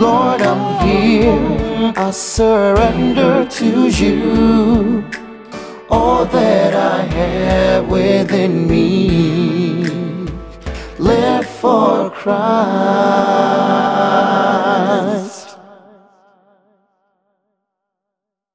Lord, I'm here. I surrender to you all that I have within me. Live for Christ.